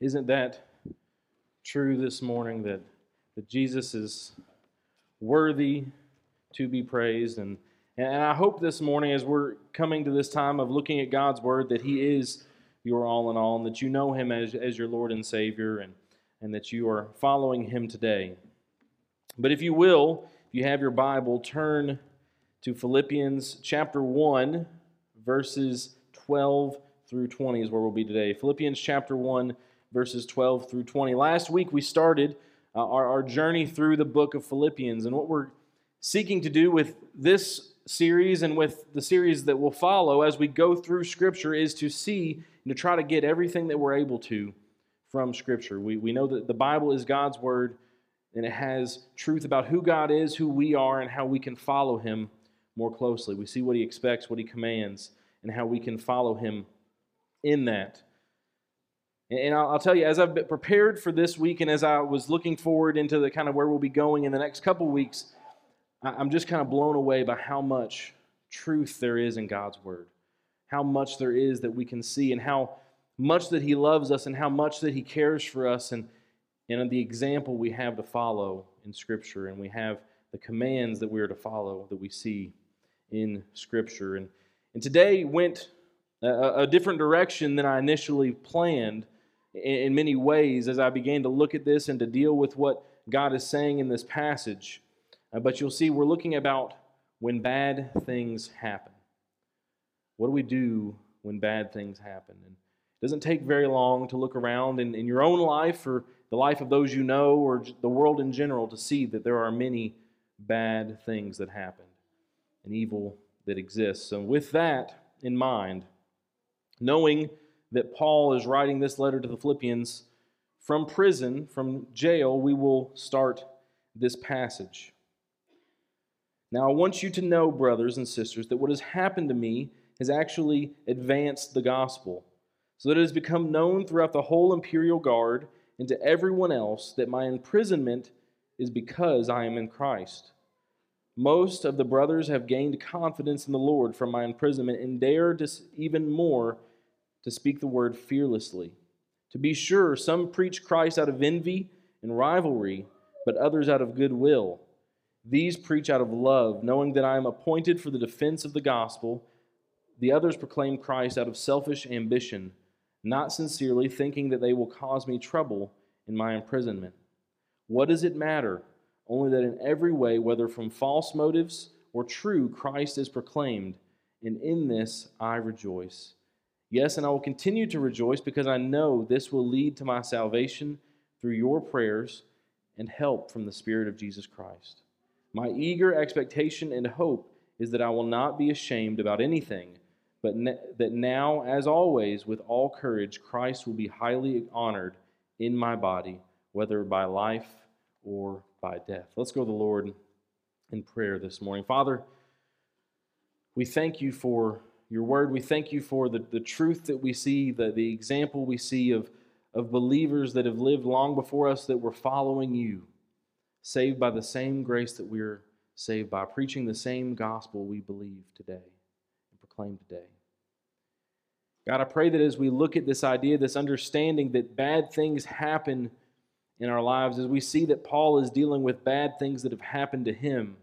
Isn't that true this morning that, that Jesus is worthy to be praised? And, and I hope this morning, as we're coming to this time of looking at God's Word, that He is your all in all, and that you know Him as, as your Lord and Savior, and, and that you are following Him today. But if you will, if you have your Bible, turn to Philippians chapter 1, verses 12 through 20 is where we'll be today. Philippians chapter 1, verses 12 through 20. Last week we started uh, our, our journey through the book of Philippians, and what we're seeking to do with this series and with the series that will follow as we go through Scripture is to see and to try to get everything that we're able to from Scripture. We, we know that the Bible is God's Word, and it has truth about who God is, who we are, and how we can follow Him more closely. We see what He expects, what He commands, and how we can follow Him in that. And I'll tell you, as I've been prepared for this week and as I was looking forward into the kind of where we'll be going in the next couple weeks, I'm just kind of blown away by how much truth there is in God's Word, how much there is that we can see, and how much that He loves us, and how much that He cares for us, and, and the example we have to follow in Scripture, and we have the commands that we are to follow that we see in Scripture. And, and today went a, a different direction than I initially planned in many ways as I began to look at this and to deal with what God is saying in this passage. Uh, but you'll see we're looking about when bad things happen. What do we do when bad things happen? And it doesn't take very long to look around in, in your own life or the life of those you know or the world in general to see that there are many bad things that happen and evil that exists. So, with that in mind, knowing that Paul is writing this letter to the Philippians from prison, from jail, we will start this passage. Now, I want you to know, brothers and sisters, that what has happened to me has actually advanced the gospel, so that it has become known throughout the whole imperial guard and to everyone else that my imprisonment is because I am in Christ. Most of the brothers have gained confidence in the Lord from my imprisonment and dare to even more to speak the word fearlessly. To be sure, some preach Christ out of envy and rivalry, but others out of goodwill. These preach out of love, knowing that I am appointed for the defense of the gospel. The others proclaim Christ out of selfish ambition, not sincerely, thinking that they will cause me trouble in my imprisonment. What does it matter? Only that in every way, whether from false motives or true, Christ is proclaimed, and in this I rejoice. Yes, and I will continue to rejoice because I know this will lead to my salvation through your prayers and help from the Spirit of Jesus Christ. My eager expectation and hope is that I will not be ashamed about anything, but ne- that now, as always, with all courage, Christ will be highly honored in my body, whether by life or by death. Let's go to the Lord in prayer this morning. Father, we thank you for your word. We thank you for the, the truth that we see, the, the example we see of, of believers that have lived long before us that were following you, saved by the same grace that we're saved by, preaching the same gospel we believe today and proclaim today. God, I pray that as we look at this idea, this understanding that bad things happen in our lives, as we see that Paul is dealing with bad things that have happened to him,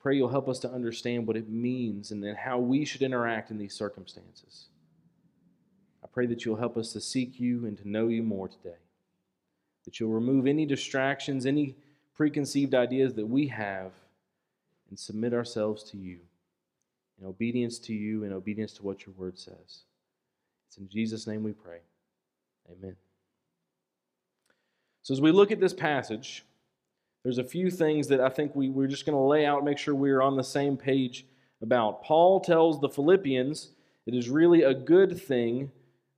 pray you'll help us to understand what it means and then how we should interact in these circumstances. I pray that you'll help us to seek you and to know you more today. That you'll remove any distractions, any preconceived ideas that we have, and submit ourselves to you in obedience to you and obedience to what your word says. It's in Jesus' name we pray. Amen. So, as we look at this passage, there's a few things that I think we, we're just going to lay out, make sure we're on the same page about. Paul tells the Philippians it is really a good thing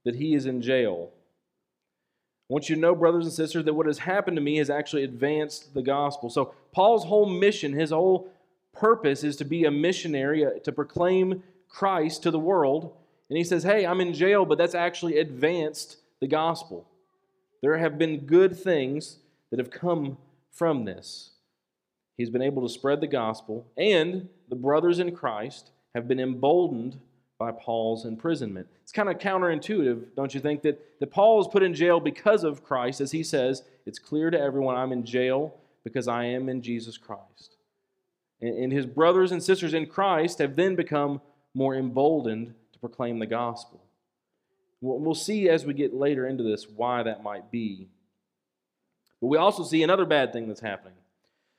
that he is in jail. I want you to know, brothers and sisters, that what has happened to me has actually advanced the gospel. So, Paul's whole mission, his whole purpose is to be a missionary, uh, to proclaim Christ to the world. And he says, Hey, I'm in jail, but that's actually advanced the gospel. There have been good things that have come from this. He's been able to spread the gospel, and the brothers in Christ have been emboldened by Paul's imprisonment. It's kind of counterintuitive, don't you think, that, that Paul is put in jail because of Christ. As he says, it's clear to everyone I'm in jail because I am in Jesus Christ. And, and his brothers and sisters in Christ have then become more emboldened to proclaim the gospel. We'll, we'll see as we get later into this why that might be. But we also see another bad thing that's happening.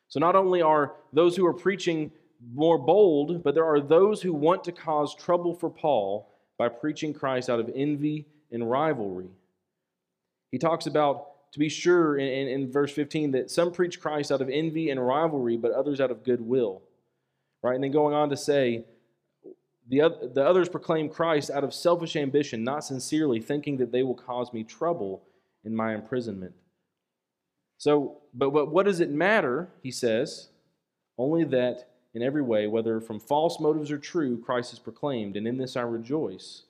So not only are those who are preaching more bold, but there are those who want to cause trouble for Paul by preaching Christ out of envy and rivalry. He talks about, to be sure, in, in, in, verse 15, that some preach Christ out of envy and rivalry, but others out of goodwill. Right? And then going on to say, the, the others proclaim Christ out of selfish ambition, not sincerely, thinking that they will cause me trouble in my imprisonment. So, but, but what does it matter, he says? Only that in every way, whether from false motives or true, Christ is proclaimed, and in this I rejoice.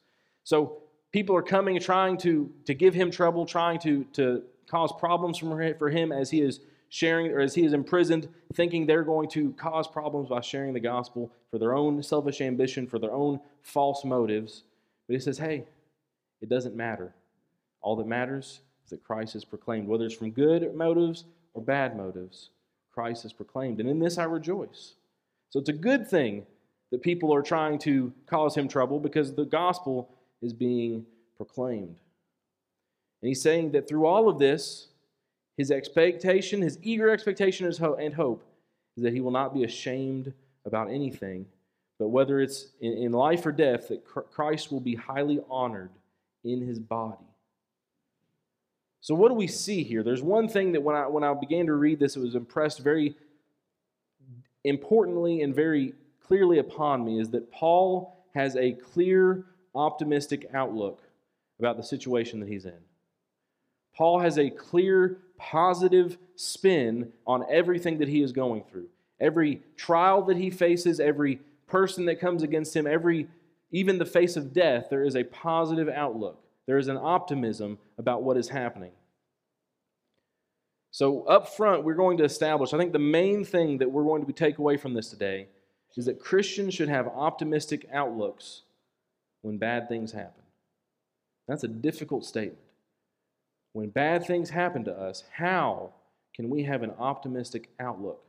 So people are coming trying to, to give him trouble, trying to, to cause problems for him as he is sharing or as he is imprisoned, thinking they're going to cause problems by sharing the gospel for their own selfish ambition, for their own false motives. But he says, hey, it doesn't matter. All that matters that Christ is proclaimed, whether it's from good motives or bad motives. Christ is proclaimed. And in this I rejoice. So it's a good thing that people are trying to cause him trouble because the gospel is being proclaimed. And he's saying that through all of this, his expectation, his eager expectation and hope is that he will not be ashamed about anything, but whether it's in life or death, that Christ will be highly honored in his body. So, what do we see here? There's one thing that when I, when I began to read this, it was impressed very importantly and very clearly upon me is that Paul has a clear, optimistic outlook about the situation that he's in. Paul has a clear, positive spin on everything that he is going through. Every trial that he faces, every person that comes against him, every even the face of death, there is a positive outlook. There is an optimism about what is happening. So, up front, we're going to establish, I think the main thing that we're going to take away from this today is that Christians should have optimistic outlooks when bad things happen. That's a difficult statement. When bad things happen to us, how can we have an optimistic outlook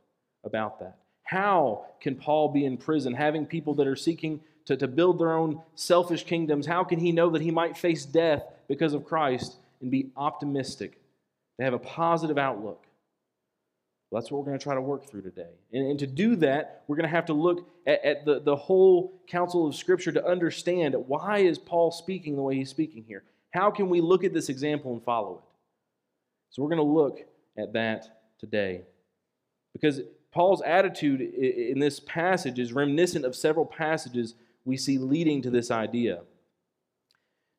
about that? How can Paul be in prison, having people that are seeking to, to build their own selfish kingdoms? How can he know that he might face death because of Christ and be optimistic they have a positive outlook. Well, that's what we're going to try to work through today. And, and to do that, we're going to have to look at, at, the, the whole counsel of Scripture to understand why is Paul speaking the way he's speaking here? How can we look at this example and follow it? So we're going to look at that today. Because Paul's attitude in this passage is reminiscent of several passages we see leading to this idea.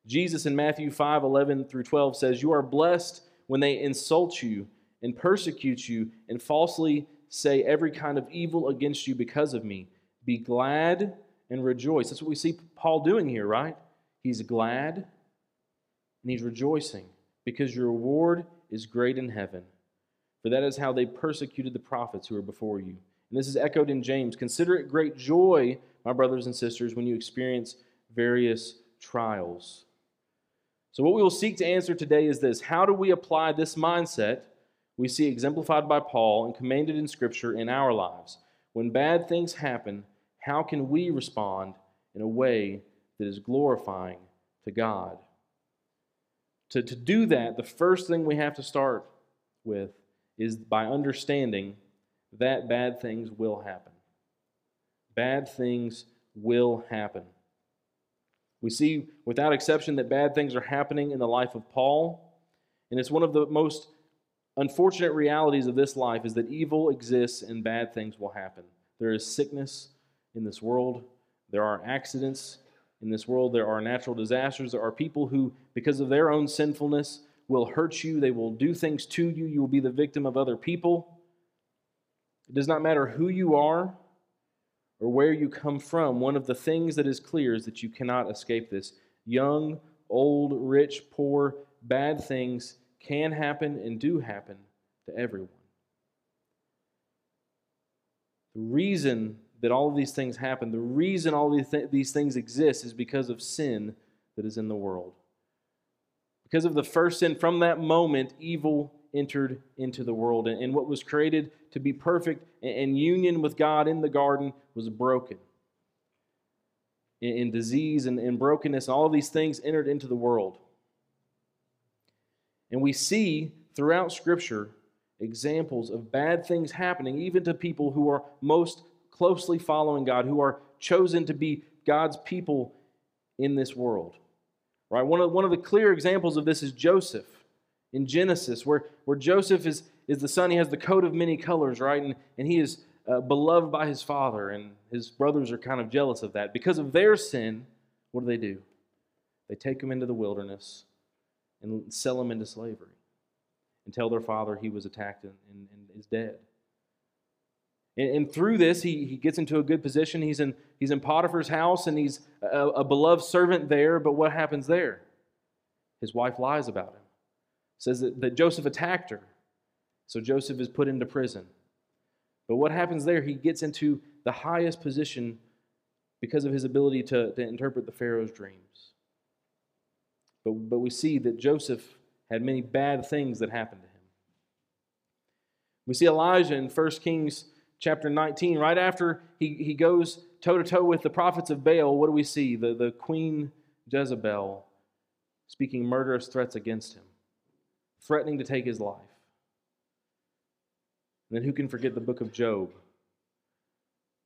Jesus in Matthew 5 11 through 12 says, You are blessed when they insult you and persecute you and falsely say every kind of evil against you because of me. Be glad and rejoice. That's what we see Paul doing here, right? He's glad and he's rejoicing because your reward is great in heaven. For that is how they persecuted the prophets who were before you. And this is echoed in James. Consider it great joy, my brothers and sisters, when you experience various trials so, what we will seek to answer today is this How do we apply this mindset we see exemplified by Paul and commanded in Scripture in our lives? When bad things happen, how can we respond in a way that is glorifying to God? To, to do that, the first thing we have to start with is by understanding that bad things will happen. Bad things will happen. We see without exception that bad things are happening in the life of Paul. And it's one of the most unfortunate realities of this life is that evil exists and bad things will happen. There is sickness in this world. There are accidents in this world. There are natural disasters. There are people who, because of their own sinfulness, will hurt you. They will do things to you. You will be the victim of other people. It does not matter who you are or where you come from, one of the things that is clear is that you cannot escape this. Young, old, rich, poor, bad things can happen and do happen to everyone. The reason that all of these things happen. The reason all these, th- these things exist is because of sin that is in the world. Because of the first sin, from that moment, evil entered into the world. And, and what was created to be perfect and, union with God in the garden was broken. In, disease and, and brokenness, and all of these things entered into the world. And we see throughout Scripture examples of bad things happening, even to people who are most closely following God, who are chosen to be God's people in this world. Right? One of, one of the clear examples of this is Joseph in Genesis, where, where Joseph is, is the son. He has the coat of many colors, right? And, and he is uh, beloved by his father, and his brothers are kind of jealous of that. Because of their sin, what do they do? They take him into the wilderness and sell him into slavery and tell their father he was attacked and, and, and is dead. And, and, through this, he, he gets into a good position. He's in, he's in Potiphar's house and he's a, a beloved servant there. But what happens there? His wife lies about him, says that, that Joseph attacked her. So Joseph is put into prison. But what happens there? He gets into the highest position because of his ability to, to interpret the Pharaoh's dreams. But, but we see that Joseph had many bad things that happened to him. We see Elijah in 1 Kings chapter 19, right after he, he goes toe to toe with the prophets of Baal, what do we see? The, the queen Jezebel speaking murderous threats against him, threatening to take his life. And then who can forget the book of Job,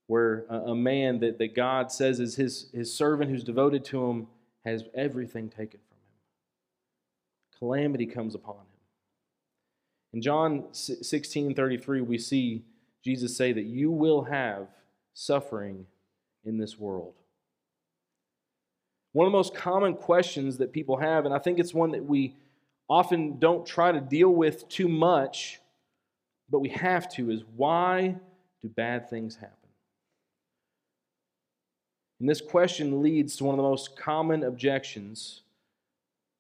where a, a man that, that God says is his, his servant who's devoted to him has everything taken from him? Calamity comes upon him. In John 16 33, we see Jesus say that you will have suffering in this world. One of the most common questions that people have, and I think it's one that we often don't try to deal with too much, but we have to, is why do bad things happen? And this question leads to one of the most common objections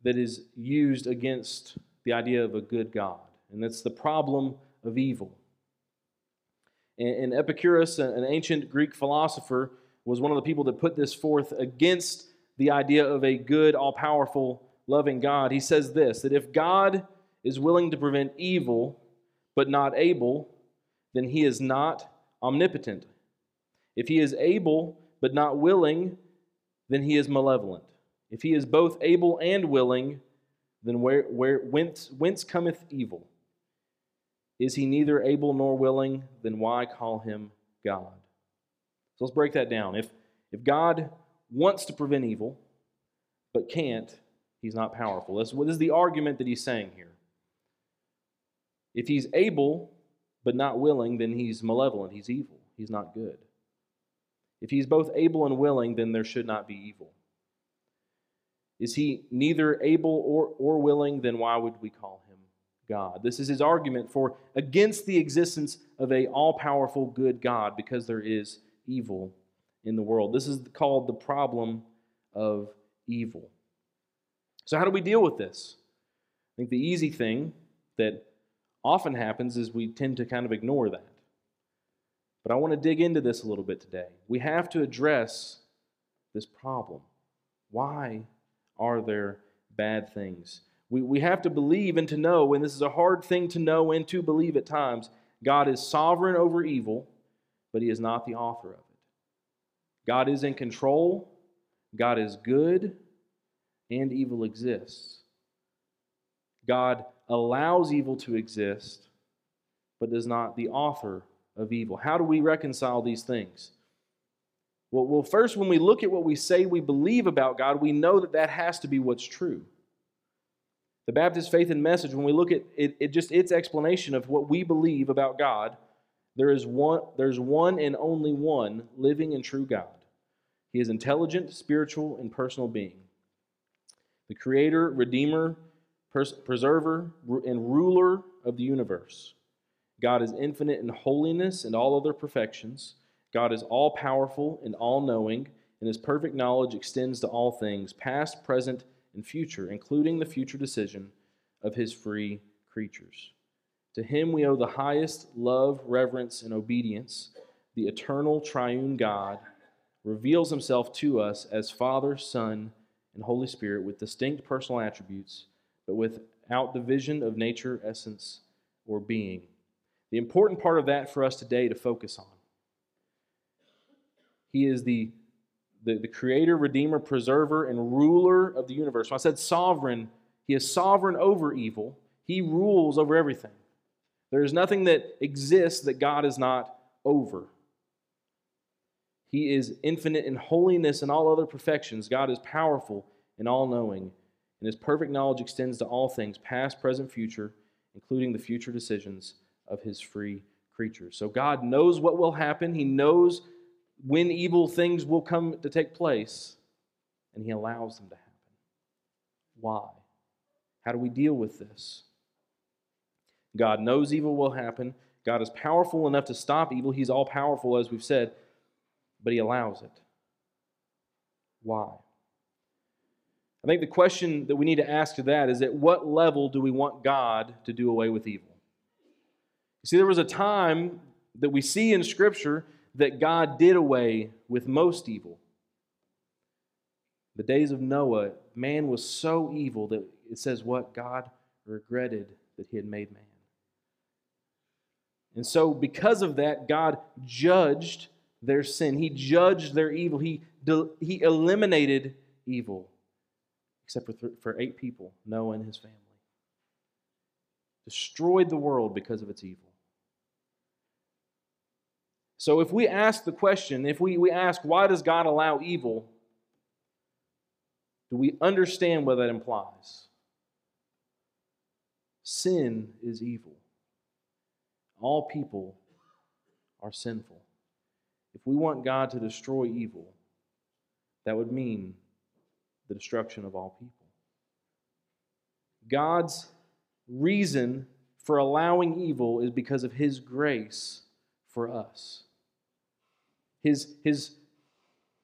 that is used against the idea of a good God, and that's the problem of evil. And Epicurus, an ancient Greek philosopher, was one of the people that put this forth against the idea of a good, all powerful, loving God. He says this that if God is willing to prevent evil, but not able, then he is not omnipotent. If he is able, but not willing, then he is malevolent. If he is both able and willing, then where, where, whence, whence cometh evil? Is he neither able nor willing? Then why call him God? So let's break that down. If, if God wants to prevent evil, but can't, he's not powerful. That's, what is the argument that he's saying here? If he's able, but not willing, then he's malevolent. He's evil. He's not good. If he's both able and willing, then there should not be evil. Is he neither able or, or willing, then why would we call him? God. This is his argument for against the existence of a all-powerful good God because there is evil in the world. This is called the problem of evil. So how do we deal with this? I think the easy thing that often happens is we tend to kind of ignore that. But I want to dig into this a little bit today. We have to address this problem. Why are there bad things? We, we have to believe and to know, and this is a hard thing to know and to believe at times, God is sovereign over evil, but He is not the author of it. God is in control, God is good, and evil exists. God allows evil to exist, but is not the author of evil. How do we reconcile these things? Well, well, first, when we look at what we say we believe about God, we know that that has to be what's true. The Baptist faith and message, when we look at it, it just its explanation of what we believe about God, there is one, there's one and only one living and true God. He is intelligent, spiritual, and personal being. The creator, redeemer, pers- preserver, and ruler of the universe. God is infinite in holiness and all other perfections. God is all powerful and all knowing, and his perfect knowledge extends to all things, past, present, and future, including the future decision of his free creatures. To him we owe the highest love, reverence, and obedience the eternal triune God reveals himself to us as Father, Son, and Holy Spirit with distinct personal attributes, but without division of nature, essence, or being. The important part of that for us today to focus on. He is the, the, the creator, redeemer, preserver, and ruler of the universe. When I said sovereign, he is sovereign over evil, he rules over everything. There is nothing that exists that God is not over. He is infinite in holiness and all other perfections. God is powerful and all knowing, and his perfect knowledge extends to all things, past, present, future, including the future decisions of his free creatures. So God knows what will happen, he knows when evil things will come to take place, and he allows them to happen. Why? How do we deal with this? God knows evil will happen. God is powerful enough to stop evil. He's all powerful, as we've said, but He allows it. Why? I think the question that we need to ask to that is at what level do we want God to do away with evil? You see, there was a time that we see in Scripture that God did away with most evil. The days of Noah, man was so evil that it says what? God regretted that he had made man. And so, because of that, God judged their sin. He judged their evil. He, he eliminated evil, except for, th- for eight people Noah and his family. Destroyed the world because of its evil. So, if we ask the question, if we, we ask, why does God allow evil? Do we understand what that implies? Sin is evil. All people are sinful. If we want God to destroy evil, that would mean the destruction of all people. God's reason for allowing evil is because of His grace for us. His, his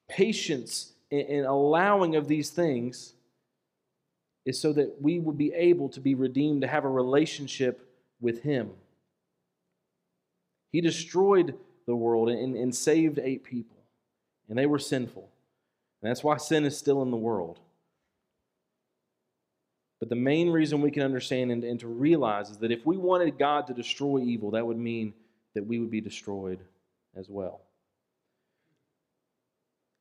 patience in, in allowing of these things is so that we would be able to be redeemed, to have a relationship with Him. He destroyed the world and, and saved eight people, and they were sinful. And that's why sin is still in the world. But the main reason we can understand and, and to realize is that if we wanted God to destroy evil, that would mean that we would be destroyed as well.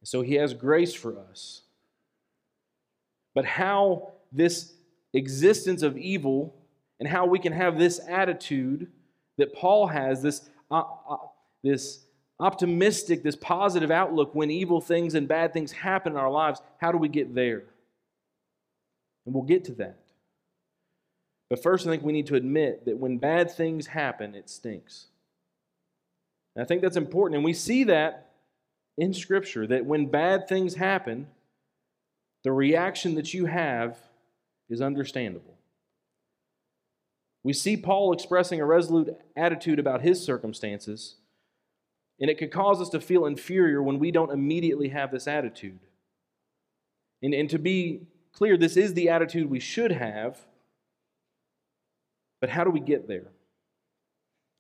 So he has grace for us. But how this existence of evil and how we can have this attitude that Paul has, this uh, uh, this optimistic, this positive outlook when evil things and bad things happen in our lives, how do we get there? And we'll get to that. But first, I think we need to admit that when bad things happen, it stinks. And I think that's important. And we see that in Scripture that when bad things happen, the reaction that you have is understandable. We see Paul expressing a resolute attitude about his circumstances, and it could cause us to feel inferior when we don't immediately have this attitude. And, and to be clear, this is the attitude we should have, but how do we get there?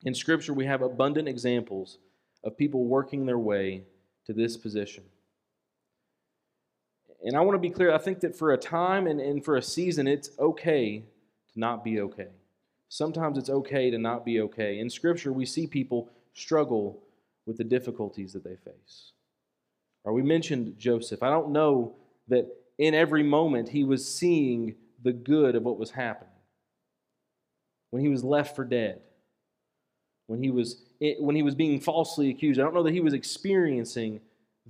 In Scripture, we have abundant examples of people working their way to this position. And I want to be clear, I think that for a time and, and for a season, it's okay to not be okay. Sometimes it's okay to not be okay. In Scripture, we see people struggle with the difficulties that they face. Or we mentioned Joseph. I don't know that in every moment he was seeing the good of what was happening. When he was left for dead, when he was, eh, when he was being falsely accused, I don't know that he was experiencing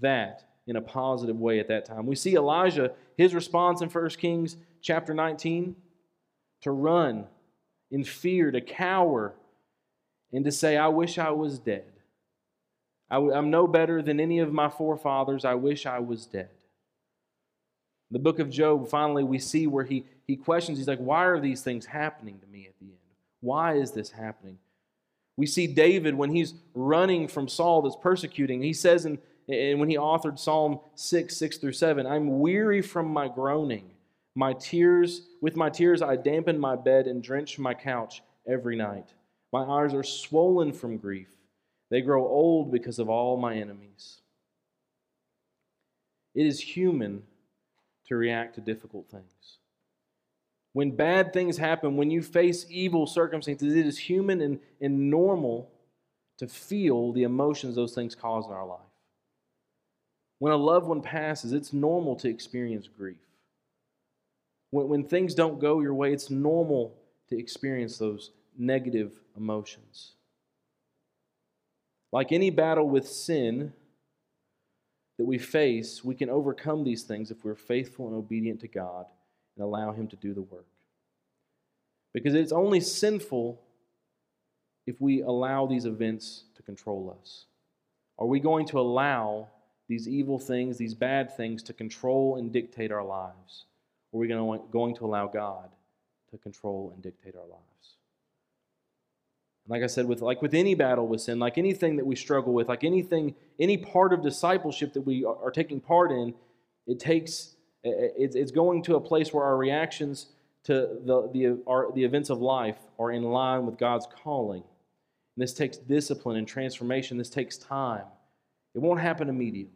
that in a positive way at that time. We see Elijah, his response in 1 Kings chapter 19, to run in fear, to cower, and to say, I wish I was dead. I, am no better than any of my forefathers. I wish I was dead. The book of Job, finally, we see where he, he questions, he's like, Why are these things happening to me at the end? Why is this happening? We see David when he's running from Saul that's persecuting. He says, in, and when he authored Psalm 6, 6 through 7, I'm weary from my groaning. My tears, with my tears, I dampen my bed and drench my couch every night. My eyes are swollen from grief. They grow old because of all my enemies. It is human to react to difficult things. When bad things happen, when you face evil circumstances, it is human and, and normal to feel the emotions those things cause in our life. When a loved one passes, it's normal to experience grief. When, when things don't go your way, it's normal to experience those negative emotions. Like any battle with sin that we face, we can overcome these things if we're faithful and obedient to God and allow Him to do the work. Because it's only sinful if we allow these events to control us. Are we going to allow these evil things, these bad things, to control and dictate our lives? Or are we going to allow God to control and dictate our lives? Like I said, with like with any battle with sin, like anything that we struggle with, like anything, any part of discipleship that we are taking part in, it takes it's going to a place where our reactions to the the, our, the events of life are in line with God's calling. And this takes discipline and transformation. This takes time. It won't happen immediately.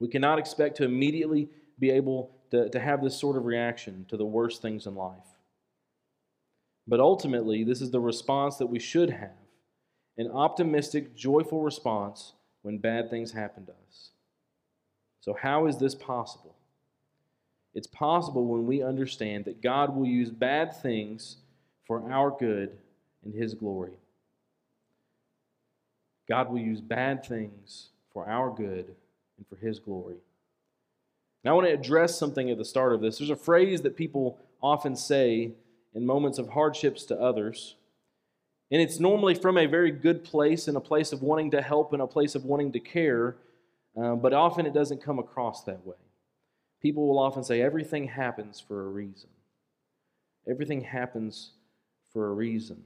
We cannot expect to immediately be able to, to have this sort of reaction to the worst things in life. But ultimately, this is the response that we should have an optimistic, joyful response when bad things happen to us. So, how is this possible? It's possible when we understand that God will use bad things for our good and His glory. God will use bad things for our good and for His glory. Now, I want to address something at the start of this. There's a phrase that people often say in moments of hardships to others. And it's normally from a very good place and a place of wanting to help and a place of wanting to care, uh, but often it doesn't come across that way. People will often say, everything happens for a reason. Everything happens for a reason.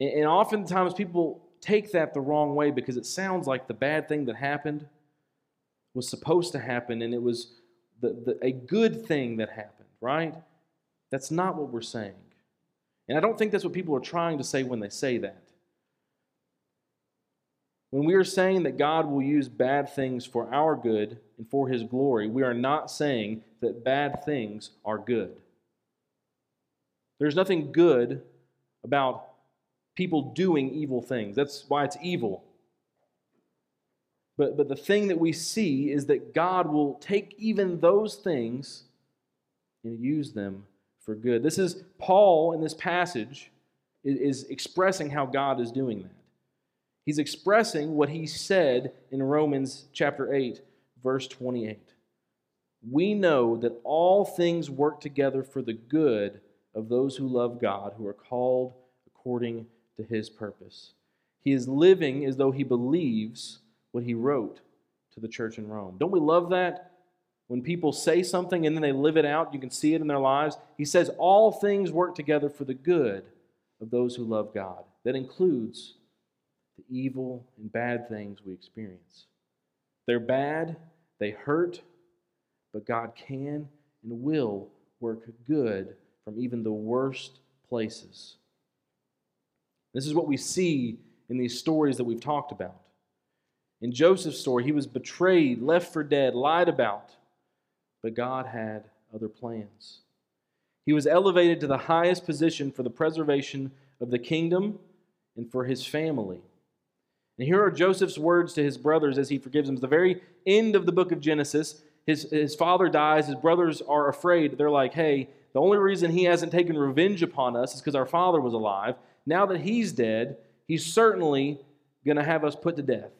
And, and oftentimes people take that the wrong way because it sounds like the bad thing that happened was supposed to happen and it was the, the, a good thing that happened right? That's not what we're saying. And I don't think that's what people are trying to say when they say that. When we are saying that God will use bad things for our good and for his glory, we are not saying that bad things are good. There's nothing good about people doing evil things. That's why it's evil. But, but the thing that we see is that God will take even those things and use them for good. This is Paul in this passage is expressing how God is doing that. He's expressing what he said in Romans chapter 8, verse 28. We know that all things work together for the good of those who love God, who are called according to his purpose. He is living as though he believes what he wrote to the church in Rome. Don't we love that? When people say something and then they live it out, you can see it in their lives. He says, All things work together for the good of those who love God. That includes the evil and bad things we experience. They're bad, they hurt, but God can and will work good from even the worst places. This is what we see in these stories that we've talked about. In Joseph's story, he was betrayed, left for dead, lied about but God had other plans. He was elevated to the highest position for the preservation of the kingdom and for his family. And here are Joseph's words to his brothers as he forgives them. It's the very end of the book of Genesis. His, his father dies, his brothers are afraid. They're like, hey, the only reason he hasn't taken revenge upon us is because our father was alive. Now that he's dead, he's certainly going to have us put to death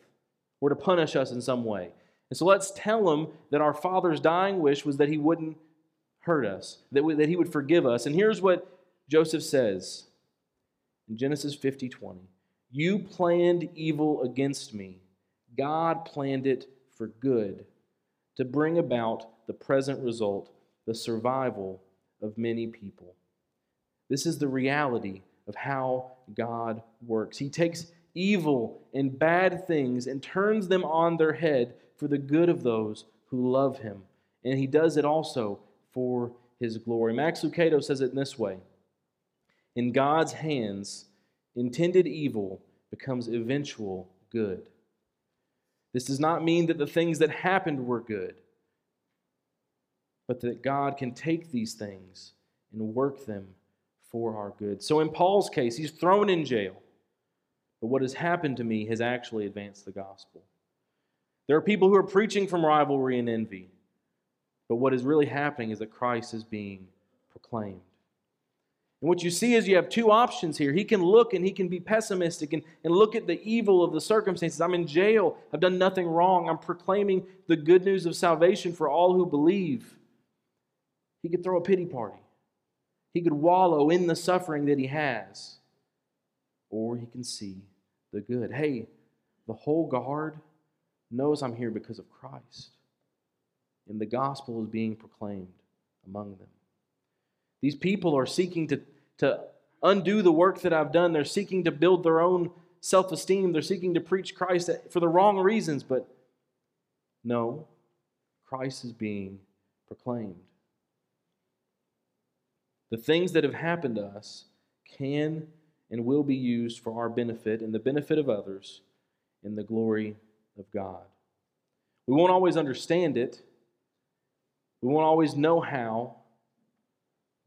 or to punish us in some way. And so let's tell him that our Father's dying wish was that he wouldn't hurt us, that, we, that he would forgive us. And here's what Joseph says in Genesis 50 20. You planned evil against me, God planned it for good, to bring about the present result, the survival of many people. This is the reality of how God works. He takes evil and bad things and turns them on their head for the good of those who love him. And he does it also for his glory. Max Lucado says it in this way in God's hands, intended evil becomes eventual good. This does not mean that the things that happened were good, but that God can take these things and work them for our good. So in Paul's case, he's thrown in jail. But what has happened to me has actually advanced the gospel. There are people who are preaching from rivalry and envy. But what is really happening is that Christ is being proclaimed. And what you see is you have two options here. He can look and he can be pessimistic and, and look at the evil of the circumstances. I'm in jail. I've done nothing wrong. I'm proclaiming the good news of salvation for all who believe. He could throw a pity party. He could wallow in the suffering that he has. Or he can see the good. Hey, the whole guard knows I'm here because of Christ. And the gospel is being proclaimed among them. These people are seeking to to undo the work that I've done. They're seeking to build their own self esteem. They're seeking to preach Christ for the wrong reasons. But no, Christ is being proclaimed. The things that have happened to us can and will be used for our benefit and the benefit of others in the glory of God. We won't always understand it, we won't always know how,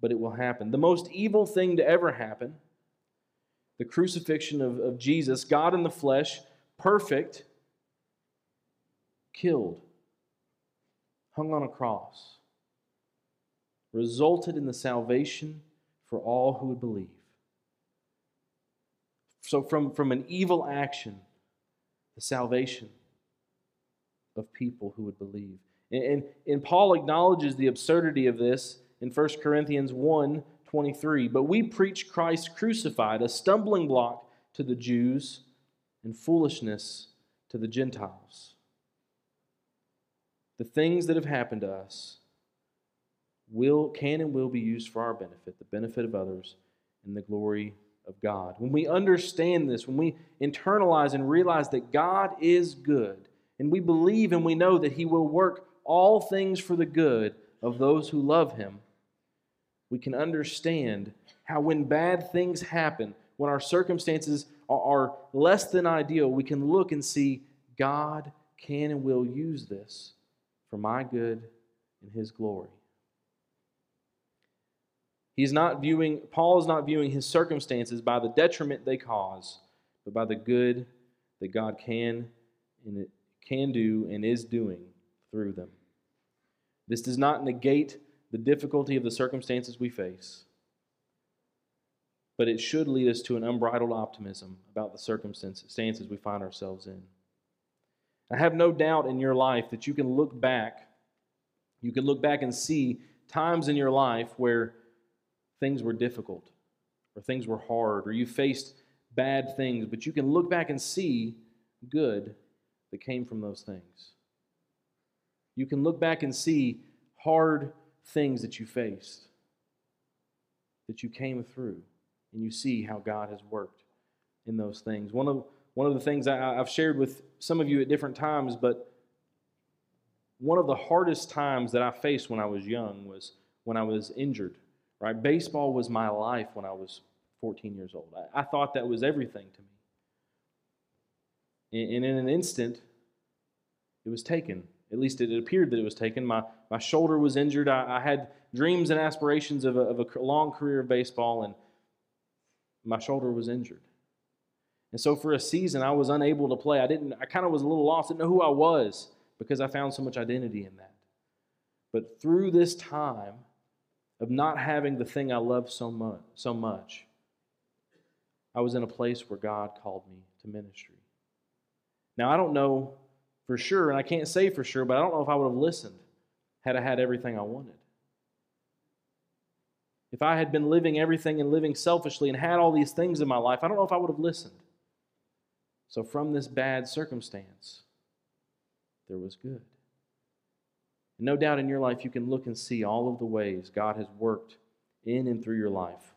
but it will happen. The most evil thing to ever happen, the crucifixion of, of Jesus, God in the flesh, perfect, killed, hung on a cross, resulted in the salvation for all who would believe. So, from, from an evil action, the salvation of people who would believe. And, and, and Paul acknowledges the absurdity of this in 1 Corinthians 1 23. But we preach Christ crucified, a stumbling block to the Jews and foolishness to the Gentiles. The things that have happened to us will, can and will be used for our benefit, the benefit of others, and the glory of God. When we understand this, when we internalize and realize that God is good, and we believe and we know that He will work all things for the good of those who love Him, we can understand how when bad things happen, when our circumstances are, less than ideal, we can look and see God can and will use this for my good and His glory. He's not viewing, Paul is not viewing his circumstances by the detriment they cause, but by the good that God can and can do and is doing through them. This does not negate the difficulty of the circumstances we face, but it should lead us to an unbridled optimism about the circumstances we find ourselves in. I have no doubt in your life that you can look back, you can look back and see times in your life where things were difficult, or things were hard, or you faced bad things, but you can look back and see good that came from those things. You can look back and see hard things that you faced, that you came through, and you see how God has worked in those things. One of, one of the things I, have shared with some of you at different times, but one of the hardest times that I faced when I was young was when I was injured. Right? Baseball was my life when I was 14 years old. I, I thought that was everything to me. And, and in an instant, it was taken at least it appeared that it was taken. My, my shoulder was injured. I, I had dreams and aspirations of a, of a long career of baseball, and my shoulder was injured. And so for a season, I was unable to play. I didn't. I kind of was a little lost. Didn't know who I was because I found so much identity in that. But through this time of not having the thing I loved so much, so much, I was in a place where God called me to ministry. Now I don't know for sure, and I can't say for sure, but I don't know if I would have listened had I had everything I wanted. If I had been living everything and living selfishly and had all these things in my life, I don't know if I would have listened. So, from this bad circumstance, there was good. And no doubt in your life, you can look and see all of the ways God has worked in and through your life.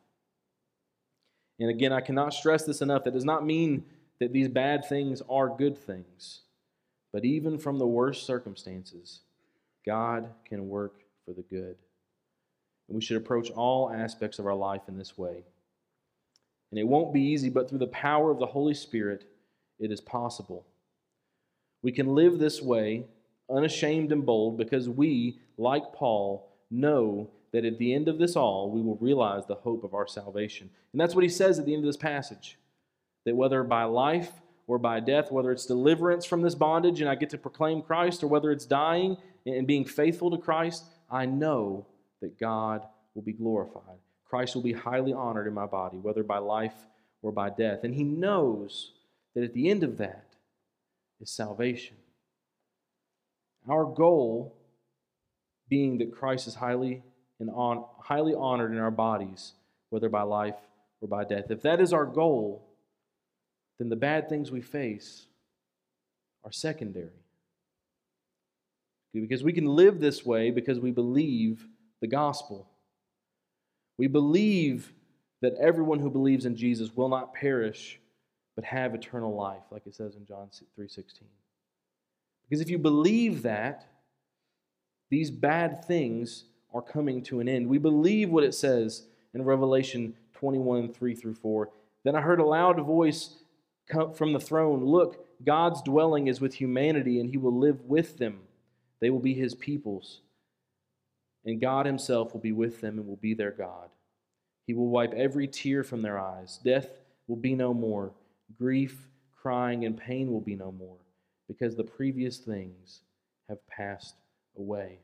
And again, I cannot stress this enough. That does not mean that these bad things are good things. But even from the worst circumstances, God can work for the good. And we should approach all aspects of our life in this way. And it won't be easy, but through the power of the Holy Spirit, it is possible. We can live this way, unashamed and bold, because we, like Paul, know that at the end of this all, we will realize the hope of our salvation. And that's what he says at the end of this passage that whether by life or by death, whether it's deliverance from this bondage and I get to proclaim Christ, or whether it's dying and being faithful to Christ, I know that God will be glorified. Christ will be highly honored in my body, whether by life or by death. And he knows that at the end of that is salvation. Our goal being that Christ is highly and on, highly honored in our bodies, whether by life or by death. If that is our goal, then the bad things we face are secondary. Because we can live this way because we believe the gospel. We believe that everyone who believes in Jesus will not perish but have eternal life, like it says in John 3:16. Because if you believe that, these bad things are coming to an end. We believe what it says in Revelation 21, 3 through 4. Then I heard a loud voice come from the throne Look, God's dwelling is with humanity, and he will live with them. They will be his peoples. And God himself will be with them and will be their God. He will wipe every tear from their eyes. Death will be no more. Grief, crying, and pain will be no more, because the previous things have passed away.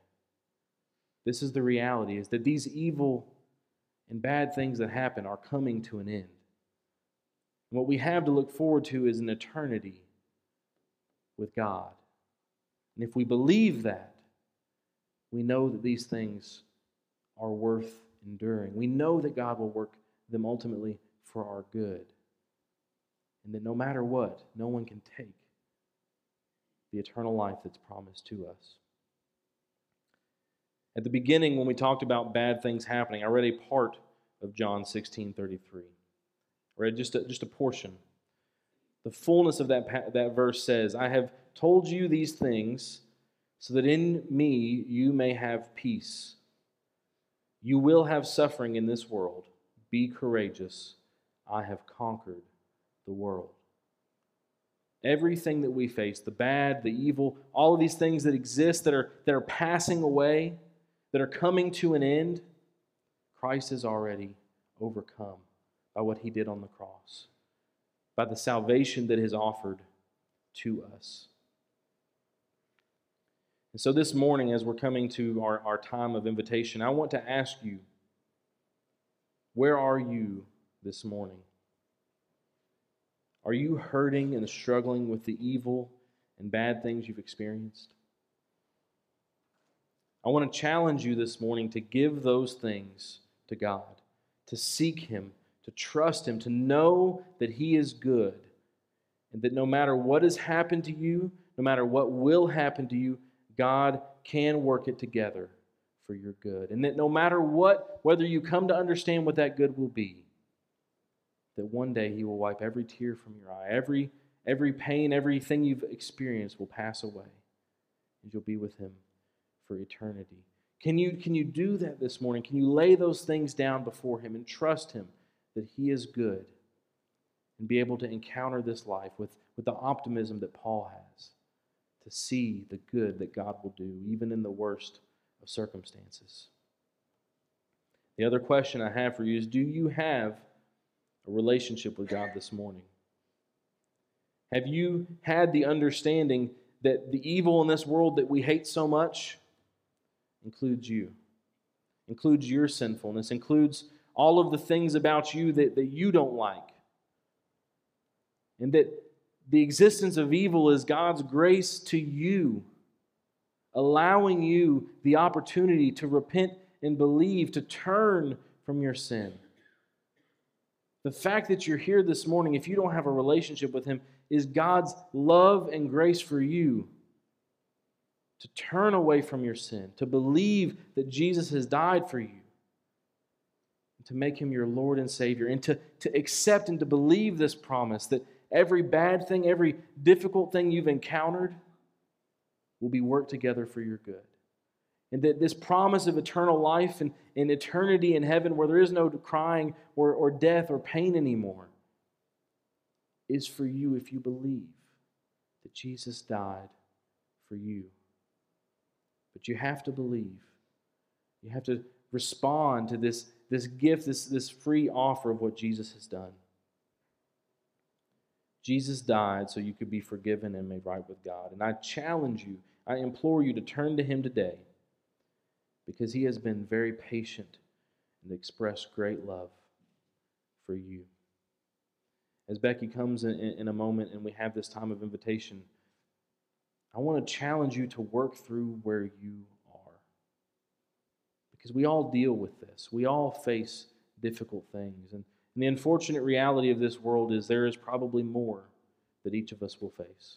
This is the reality is that these evil and bad things that happen are coming to an end. What we have to look forward to is an eternity with God. And if we believe that, we know that these things are worth enduring. We know that God will work them ultimately for our good. And that no matter what, no one can take the eternal life that's promised to us. At the beginning, when we talked about bad things happening, I read a part of John 16 33. I read just a, just a portion. The fullness of that, that verse says, I have told you these things so that in me you may have peace. You will have suffering in this world. Be courageous. I have conquered the world. Everything that we face, the bad, the evil, all of these things that exist that are, that are passing away, that are coming to an end, Christ has already overcome by what he did on the cross, by the salvation that is offered to us. And so this morning, as we're coming to our, our time of invitation, I want to ask you where are you this morning? Are you hurting and struggling with the evil and bad things you've experienced? I want to challenge you this morning to give those things to God, to seek Him, to trust Him, to know that He is good, and that no matter what has happened to you, no matter what will happen to you, God can work it together for your good. And that no matter what, whether you come to understand what that good will be, that one day He will wipe every tear from your eye, every, every pain, everything you've experienced will pass away, and you'll be with Him for eternity. Can you, can you do that this morning? Can you lay those things down before Him and trust Him that He is good and be able to encounter this life with, with the optimism that Paul has to see the good that God will do, even in the worst of circumstances? The other question I have for you is Do you have a relationship with God this morning? Have you had the understanding that the evil in this world that we hate so much includes you, includes your sinfulness, includes all of the things about you that, that you don't like. And that the existence of evil is God's grace to you, allowing you the opportunity to repent and believe, to turn from your sin. The fact that you're here this morning, if you don't have a relationship with Him, is God's love and grace for you to turn away from your sin, to believe that Jesus has died for you, to make him your Lord and Savior, and to, to accept and to believe this promise that every bad thing, every difficult thing you've encountered will be worked together for your good. And that this promise of eternal life and, and eternity in heaven where there is no crying or, or death or pain anymore is for you if you believe that Jesus died for you. But you have to believe. You have to respond to this, this gift, this, this free offer of what Jesus has done. Jesus died so you could be forgiven and made right with God. And I challenge you, I implore you to turn to Him today because He has been very patient and expressed great love for you. As Becky comes in, in, a moment and we have this time of invitation, I want to challenge you to work through where you are. Because we all deal with this, we all face difficult things. And and the unfortunate reality of this world is there is probably more that each of us will face.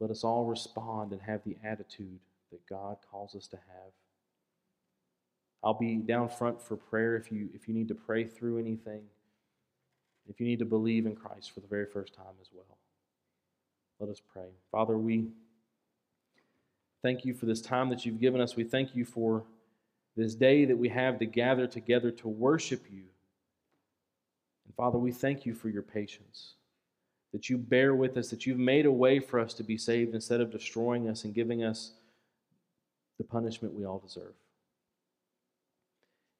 Let us all respond and have the attitude that God calls us to have. I'll be down front for prayer if you if you need to pray through anything. If you need to believe in Christ for the very first time as well. Let us pray. Father, we thank you for this time that you've given us. We thank you for this day that we have to gather together to worship you. And Father, we thank you for your patience, that you bear with us, that you've made a way for us to be saved instead of destroying us and giving us the punishment we all deserve.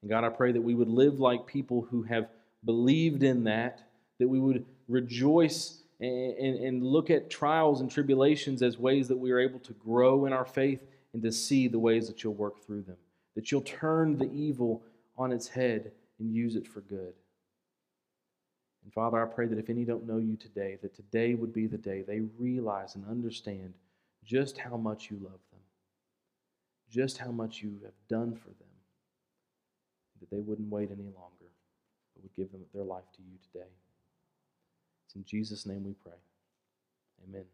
And God, I pray that we would live like people who have believed in that, that we would rejoice and, and, and, look at trials and tribulations as ways that we are able to grow in our faith and to see the ways that you'll work through them that you'll turn the evil on its head and use it for good. And Father, I pray that if any don't know you today, that today would be the day they realize and understand just how much you love them, just how much you have done for them, that they wouldn't wait any longer, but would give them their life to you today. It's in Jesus' name we pray. Amen.